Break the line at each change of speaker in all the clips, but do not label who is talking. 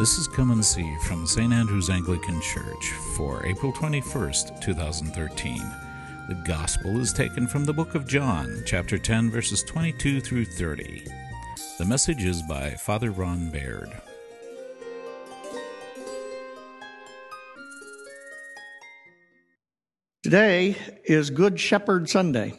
This is Come and See from St. Andrew's Anglican Church for April 21st, 2013. The Gospel is taken from the book of John, chapter 10, verses 22 through 30. The message is by Father Ron Baird.
Today is Good Shepherd Sunday.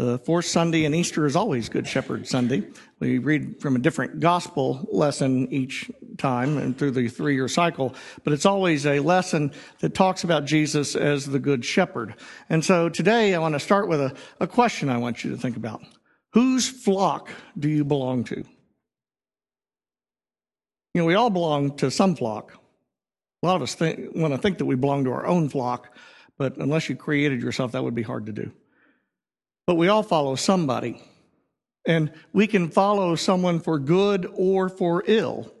The fourth Sunday in Easter is always Good Shepherd Sunday. We read from a different gospel lesson each time and through the three year cycle, but it's always a lesson that talks about Jesus as the Good Shepherd. And so today I want to start with a, a question I want you to think about. Whose flock do you belong to? You know, we all belong to some flock. A lot of us think, want to think that we belong to our own flock, but unless you created yourself, that would be hard to do. But we all follow somebody. And we can follow someone for good or for ill.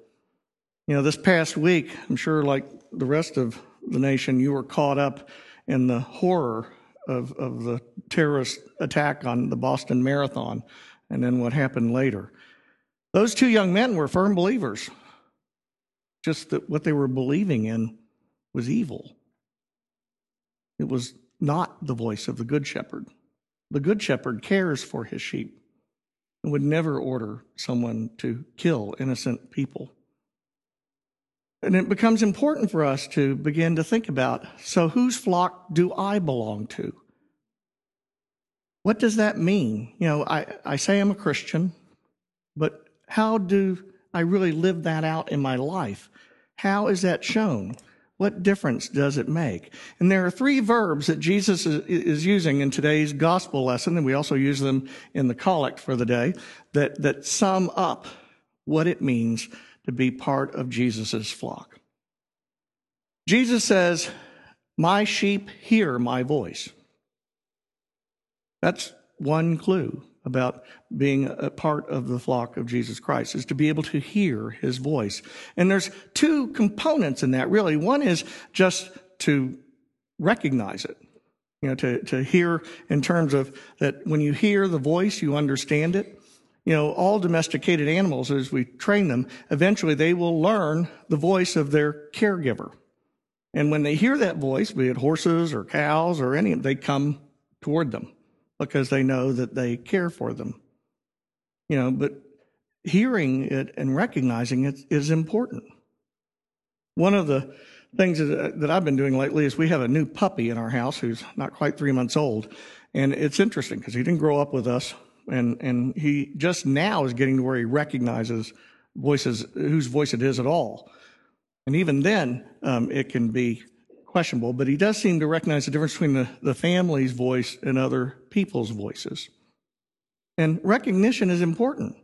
You know, this past week, I'm sure like the rest of the nation, you were caught up in the horror of, of the terrorist attack on the Boston Marathon and then what happened later. Those two young men were firm believers, just that what they were believing in was evil. It was not the voice of the Good Shepherd. The Good Shepherd cares for his sheep and would never order someone to kill innocent people. And it becomes important for us to begin to think about so, whose flock do I belong to? What does that mean? You know, I, I say I'm a Christian, but how do I really live that out in my life? How is that shown? What difference does it make? And there are three verbs that Jesus is using in today's gospel lesson, and we also use them in the collect for the day, that, that sum up what it means to be part of Jesus' flock. Jesus says, My sheep hear my voice. That's one clue about being a part of the flock of Jesus Christ is to be able to hear his voice. And there's two components in that really. One is just to recognize it. You know, to, to hear in terms of that when you hear the voice, you understand it. You know, all domesticated animals, as we train them, eventually they will learn the voice of their caregiver. And when they hear that voice, be it horses or cows or any, they come toward them because they know that they care for them. You know, but hearing it and recognizing it is important. One of the things that I've been doing lately is we have a new puppy in our house who's not quite three months old. And it's interesting because he didn't grow up with us. And, and he just now is getting to where he recognizes voices, whose voice it is at all. And even then, um, it can be questionable, but he does seem to recognize the difference between the, the family's voice and other people's voices. And recognition is important,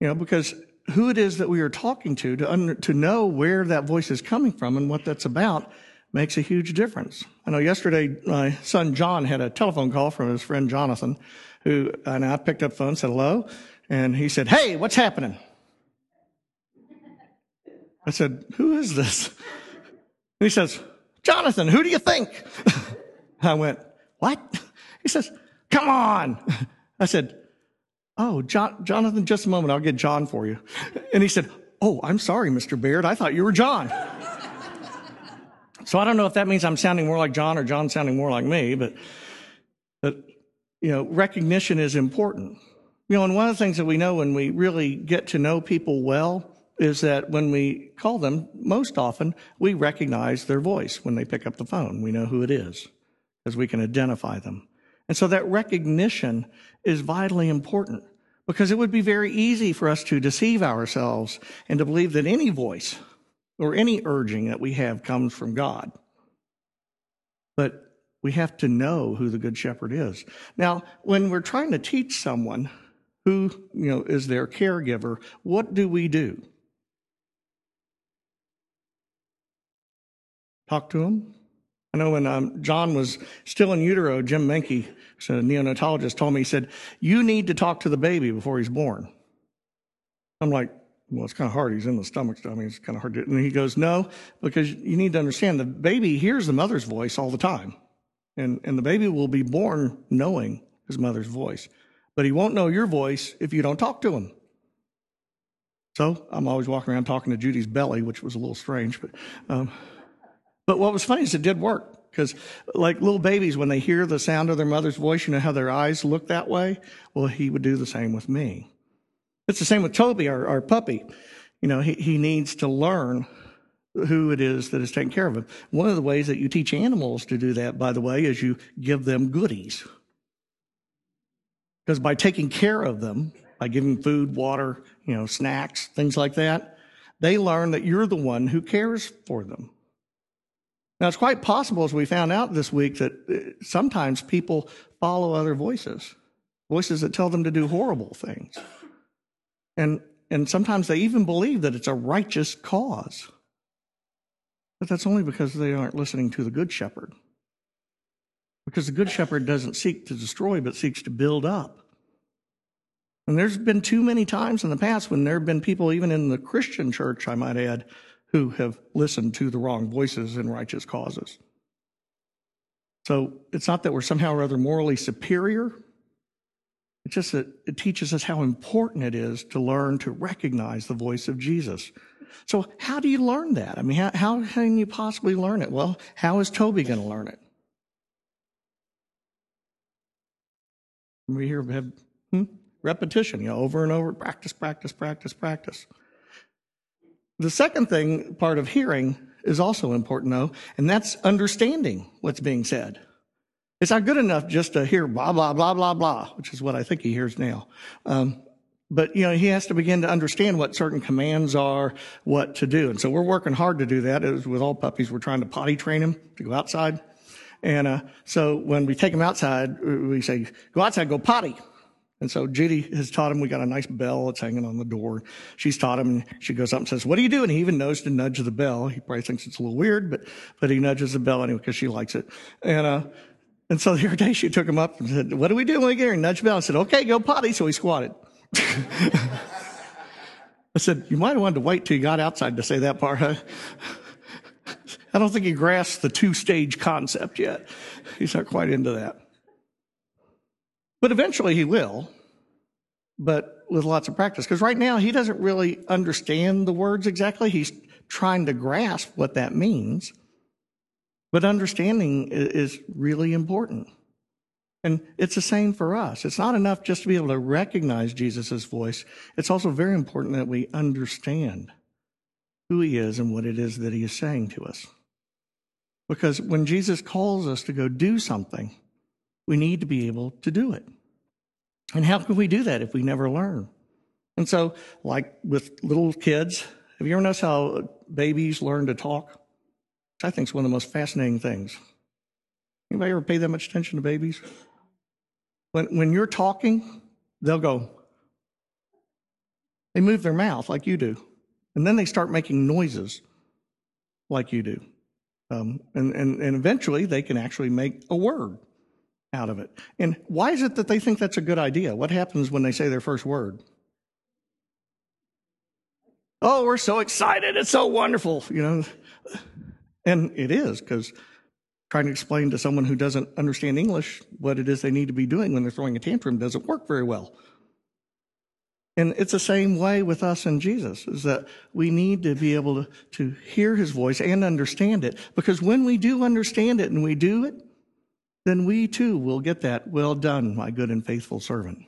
you know, because who it is that we are talking to, to, under, to know where that voice is coming from and what that's about makes a huge difference. I know yesterday my son John had a telephone call from his friend Jonathan, who, and I picked up the phone, said hello, and he said, Hey, what's happening? I said, Who is this? And he says, Jonathan, who do you think? I went, What? He says, Come on. I said, Oh, John, Jonathan, just a moment. I'll get John for you. And he said, Oh, I'm sorry, Mr. Baird. I thought you were John. so I don't know if that means I'm sounding more like John or John sounding more like me, but, but, you know, recognition is important. You know, and one of the things that we know when we really get to know people well is that when we call them, most often we recognize their voice when they pick up the phone. We know who it is because we can identify them. And so that recognition is vitally important because it would be very easy for us to deceive ourselves and to believe that any voice or any urging that we have comes from God. But we have to know who the good shepherd is. Now, when we're trying to teach someone who, you know, is their caregiver, what do we do? Talk to him. I know when um, John was still in utero, Jim Menke, a neonatologist, told me, he said, You need to talk to the baby before he's born. I'm like, Well, it's kind of hard. He's in the stomach. I mean, it's kind of hard to. And he goes, No, because you need to understand the baby hears the mother's voice all the time. And, and the baby will be born knowing his mother's voice. But he won't know your voice if you don't talk to him. So I'm always walking around talking to Judy's belly, which was a little strange. But, um, but what was funny is it did work because, like little babies, when they hear the sound of their mother's voice, you know how their eyes look that way? Well, he would do the same with me. It's the same with Toby, our, our puppy. You know, he, he needs to learn who it is that is taking care of him. One of the ways that you teach animals to do that, by the way, is you give them goodies. Because by taking care of them, by giving food, water, you know, snacks, things like that, they learn that you're the one who cares for them. Now, it's quite possible, as we found out this week, that uh, sometimes people follow other voices, voices that tell them to do horrible things. And, and sometimes they even believe that it's a righteous cause. But that's only because they aren't listening to the Good Shepherd. Because the Good Shepherd doesn't seek to destroy, but seeks to build up. And there's been too many times in the past when there have been people, even in the Christian church, I might add, who have listened to the wrong voices in righteous causes. So it's not that we're somehow or other morally superior. It's just that it teaches us how important it is to learn to recognize the voice of Jesus so how do you learn that? I mean, how, how can you possibly learn it? Well, how is Toby going to learn it? We hear hmm? repetition, you know, over and over, practice, practice, practice, practice. The second thing, part of hearing, is also important, though, and that's understanding what's being said. It's not good enough just to hear blah, blah, blah, blah, blah, which is what I think he hears now. Um, but you know he has to begin to understand what certain commands are what to do. And so we're working hard to do that. As with all puppies. We're trying to potty train them to go outside. And uh, so when we take them outside we say go outside go potty and so Judy has taught him we got a nice bell that's hanging on the door she's taught him she goes up and says what do you do and he even knows to nudge the bell he probably thinks it's a little weird but but he nudges the bell anyway because she likes it and uh and so the other day she took him up and said what do we do when we get here and nudge bell and said okay go potty so he squatted I said, You might have wanted to wait till you got outside to say that part. Huh? I don't think he grasped the two stage concept yet. He's not quite into that. But eventually he will, but with lots of practice. Because right now he doesn't really understand the words exactly. He's trying to grasp what that means. But understanding is really important. And it's the same for us. It's not enough just to be able to recognize Jesus' voice. It's also very important that we understand who he is and what it is that he is saying to us. Because when Jesus calls us to go do something, we need to be able to do it. And how can we do that if we never learn? And so, like with little kids, have you ever noticed how babies learn to talk? Which I think is one of the most fascinating things. Anybody ever pay that much attention to babies? When, when you're talking, they'll go, they move their mouth like you do. And then they start making noises like you do. Um, and, and, and eventually they can actually make a word out of it. And why is it that they think that's a good idea? What happens when they say their first word? Oh, we're so excited. It's so wonderful, you know. And it is because trying to explain to someone who doesn't understand English what it is they need to be doing when they're throwing a tantrum doesn't work very well. And it's the same way with us and Jesus, is that we need to be able to, to hear his voice and understand it. Because when we do understand it and we do it, then we too will get that, well done, my good and faithful servant.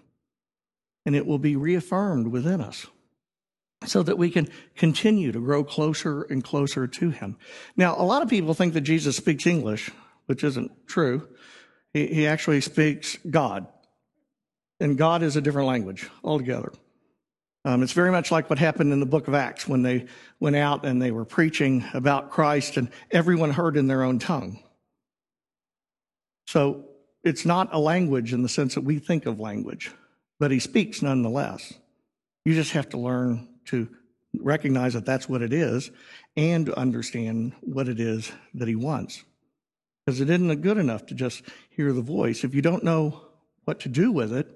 And it will be reaffirmed within us so that we can continue to grow closer and closer to him. Now, a lot of people think that Jesus speaks English, which isn't true. He, he actually speaks God. And God is a different language altogether. Um, it's very much like what happened in the book of Acts when they went out and they were preaching about Christ and everyone heard in their own tongue. So it's not a language in the sense that we think of language, but he speaks nonetheless. You just have to learn to recognize that that's what it is and understand what it is that he wants. Because it isn't good enough to just hear the voice. If you don't know what to do with it,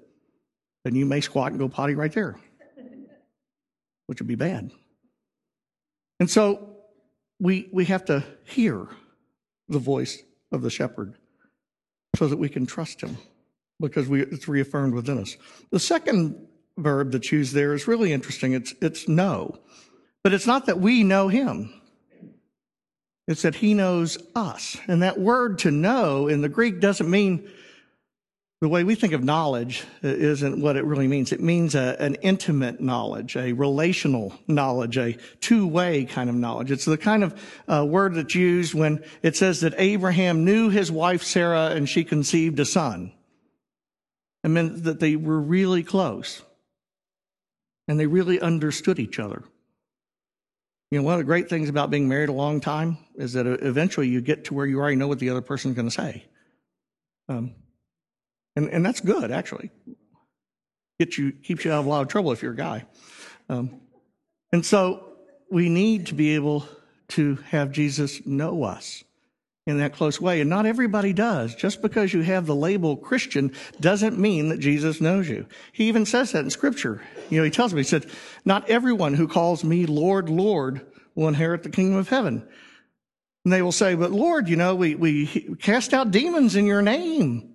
then you may squat and go potty right there, which would be bad. And so we, we have to hear the voice of the shepherd so that we can trust him because we, it's reaffirmed within us. The second verb that's used there is really interesting. It's, it's know. But it's not that we know him. It's that he knows us. And that word to know in the Greek doesn't mean the way we think of knowledge isn't what it really means. It means a, an intimate knowledge, a relational knowledge, a two way kind of knowledge. It's the kind of uh, word that's used when it says that Abraham knew his wife Sarah and she conceived a son. It meant that they were really close and they really understood each other. You know, one of the great things about being married a long time is that eventually you get to where you already know what the other person's going to say. Um, and, and that's good, actually. Get you, keeps you out of a lot of trouble if you're a guy. Um, and so we need to be able to have Jesus know us in that close way. And not everybody does. Just because you have the label Christian doesn't mean that Jesus knows you. He even says that in scripture. You know, he tells me, he said, not everyone who calls me Lord, Lord will inherit the kingdom of heaven. And they will say, but Lord, you know, we, we cast out demons in your name.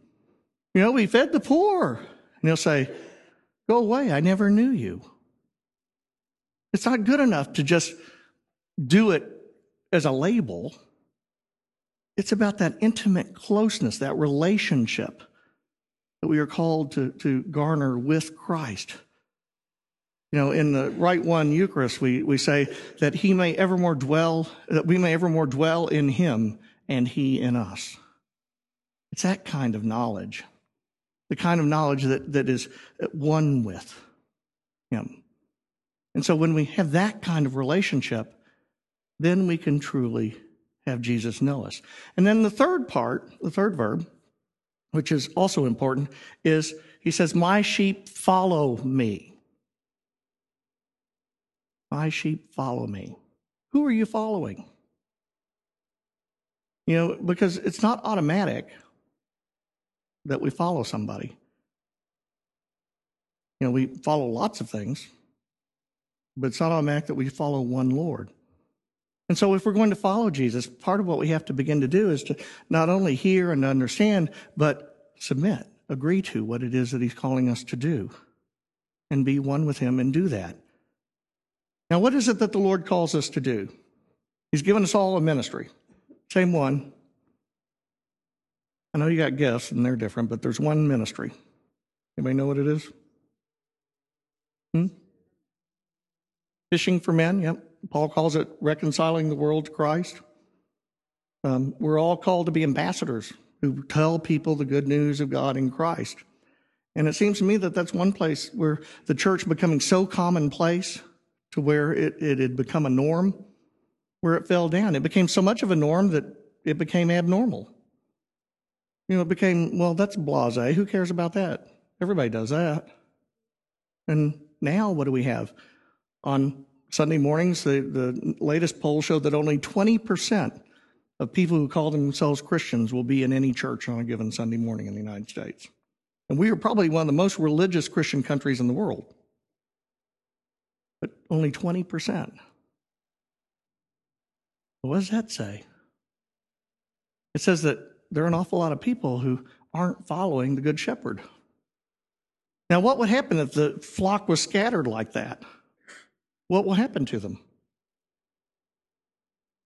You know, we fed the poor. And he'll say, Go away, I never knew you. It's not good enough to just do it as a label. It's about that intimate closeness, that relationship that we are called to, to garner with Christ. You know, in the Rite One Eucharist, we, we say that he may evermore dwell, that we may evermore dwell in him and he in us. It's that kind of knowledge the kind of knowledge that, that is one with Him. And so when we have that kind of relationship, then we can truly have Jesus know us. And then the third part, the third verb, which is also important, is he says, My sheep follow me. My sheep follow me. Who are you following? You know, because it's not automatic that we follow somebody. You know, we follow lots of things, but it's not automatic that we follow one Lord. And so, if we're going to follow Jesus, part of what we have to begin to do is to not only hear and understand, but submit, agree to what it is that He's calling us to do, and be one with Him and do that. Now, what is it that the Lord calls us to do? He's given us all a ministry, same one, I know you got guests and they're different, but there's one ministry. Anybody know what it is? Hmm? Fishing for men, yep. Paul calls it reconciling the world to Christ. Um, we're all called to be ambassadors who tell people the good news of God in Christ. And it seems to me that that's one place where the church becoming so commonplace to where it, it had become a norm, where it fell down. It became so much of a norm that it became abnormal. You know, it became, well, that's blase. Who cares about that? Everybody does that. And now what do we have? On Sunday mornings, the, the latest poll showed that only 20% of people who call themselves Christians will be in any church on a given Sunday morning in the United States. And we are probably one of the most religious Christian countries in the world. But only 20%. What does that say? It says that there are an awful lot of people who aren't following the Good Shepherd. Now, what would happen if the flock was scattered like that? What will happen to them?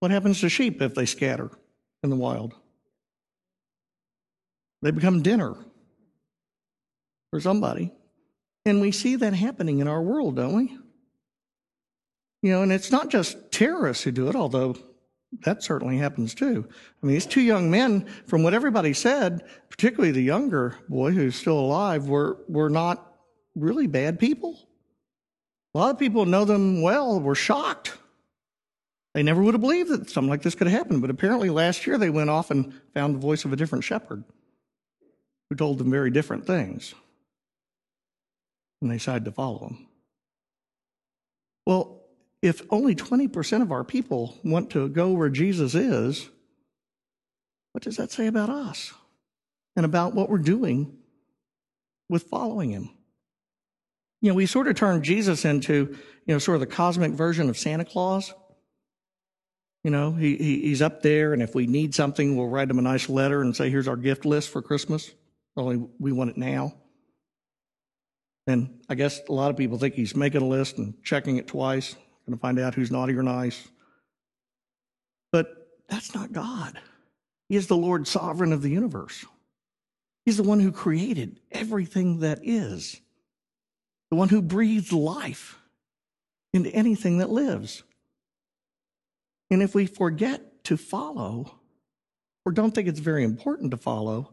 What happens to sheep if they scatter in the wild? They become dinner for somebody. And we see that happening in our world, don't we? You know, and it's not just terrorists who do it, although that certainly happens too. I mean, these two young men, from what everybody said, particularly the younger boy who's still alive, were, were not really bad people. A lot of people know them well were shocked. They never would have believed that something like this could happen, but apparently last year they went off and found the voice of a different shepherd who told them very different things. And they decided to follow him. Well, if only 20% of our people want to go where Jesus is, what does that say about us and about what we're doing with following him? You know, we sort of turn Jesus into, you know, sort of the cosmic version of Santa Claus. You know, he, he, he's up there, and if we need something, we'll write him a nice letter and say, here's our gift list for Christmas. Only we want it now. And I guess a lot of people think he's making a list and checking it twice, going to find out who's naughty or nice. But that's not God. He is the Lord sovereign of the universe. He's the one who created everything that is, the one who breathed life into anything that lives. And if we forget to follow, or don't think it's very important to follow,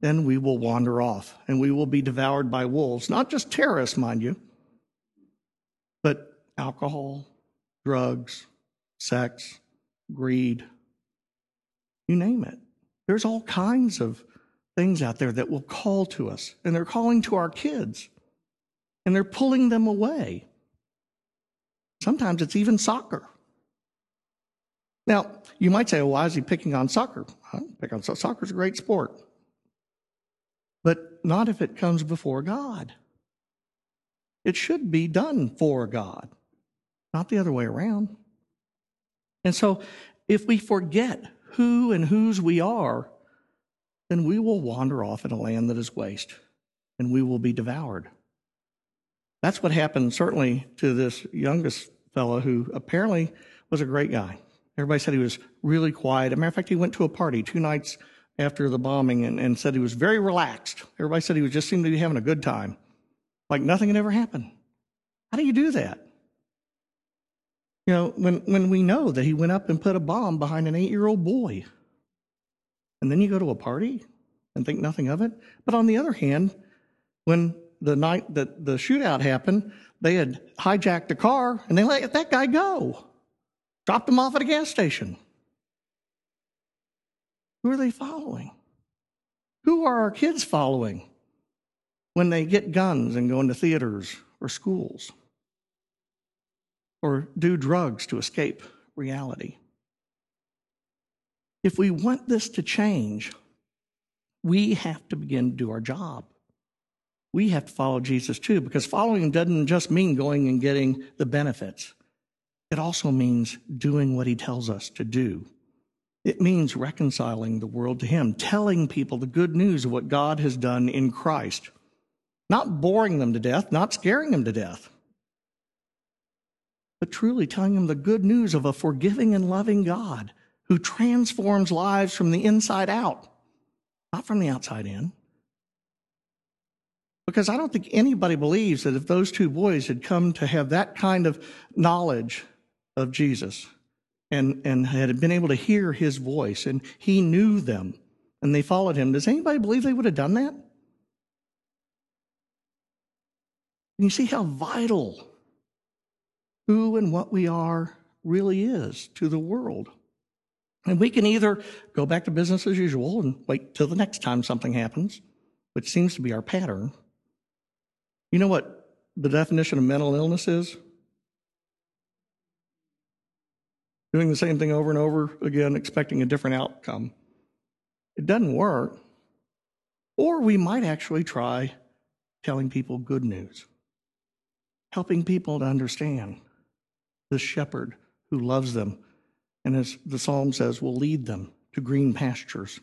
then we will wander off and we will be devoured by wolves. Not just terrorists, mind you, but alcohol, drugs, sex, greed, you name it. There's all kinds of things out there that will call to us, and they're calling to our kids, and they're pulling them away. Sometimes it's even soccer. Now, you might say, well, why is he picking on soccer? Pick on soccer's a great sport. But not if it comes before God. It should be done for God, not the other way around. And so, if we forget who and whose we are, then we will wander off in a land that is waste and we will be devoured. That's what happened, certainly, to this youngest fellow who apparently was a great guy. Everybody said he was really quiet. As a matter of fact, he went to a party two nights after the bombing and, and said he was very relaxed. Everybody said he was just seemed to be having a good time, like nothing had ever happened. How do you do that? You know, when, when we know that he went up and put a bomb behind an eight year old boy, and then you go to a party and think nothing of it. But on the other hand, when the night that the shootout happened, they had hijacked a car and they let that guy go, dropped him off at a gas station. Who are they following? Who are our kids following when they get guns and go into theaters or schools? Or do drugs to escape reality. If we want this to change, we have to begin to do our job. We have to follow Jesus too, because following doesn't just mean going and getting the benefits. It also means doing what he tells us to do. It means reconciling the world to him, telling people the good news of what God has done in Christ, not boring them to death, not scaring them to death, but truly telling them the good news of a forgiving and loving God who transforms lives from the inside out, not from the outside in. Because I don't think anybody believes that if those two boys had come to have that kind of knowledge of Jesus and, and had been able to hear his voice and he knew them and they followed him, does anybody believe they would have done that? And you see how vital who and what we are really is to the world. And we can either go back to business as usual and wait till the next time something happens, which seems to be our pattern. You know what the definition of mental illness is? Doing the same thing over and over again, expecting a different outcome. It doesn't work. Or we might actually try telling people good news, helping people to understand the shepherd who loves them. And as the psalm says, will lead them to green pastures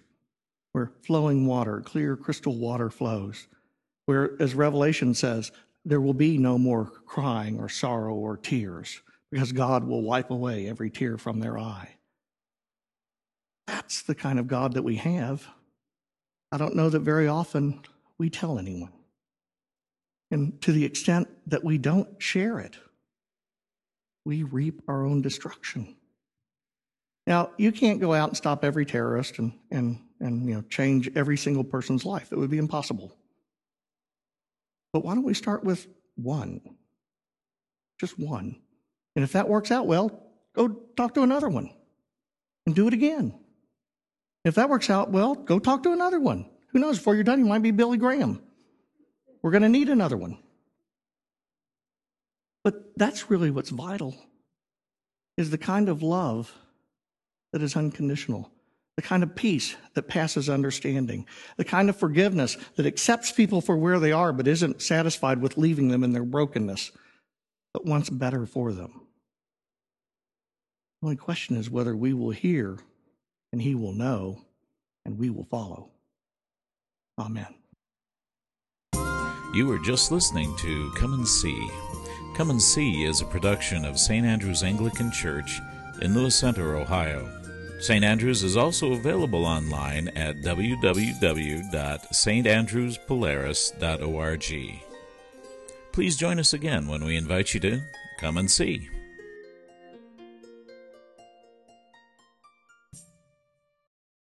where flowing water, clear crystal water flows. Where, as Revelation says, there will be no more crying or sorrow or tears because God will wipe away every tear from their eye. That's the kind of God that we have. I don't know that very often we tell anyone. And to the extent that we don't share it, we reap our own destruction. Now, you can't go out and stop every terrorist and, and, and you know, change every single person's life. It would be impossible. But why don't we start with one? Just one. And if that works out well, go talk to another one and do it again. If that works out well, go talk to another one. Who knows, before you're done, you might be Billy Graham. We're going to need another one. But that's really what's vital is the kind of love that is unconditional, the kind of peace that passes understanding, the kind of forgiveness that accepts people for where they are but isn't satisfied with leaving them in their brokenness, but wants better for them. The only question is whether we will hear and he will know and we will follow. Amen.
You were just listening to Come and See. Come and See is a production of St. Andrew's Anglican Church in Lewis Center, Ohio. St. Andrews is also available online at www.standrewspolaris.org. Please join us again when we invite you to come and see.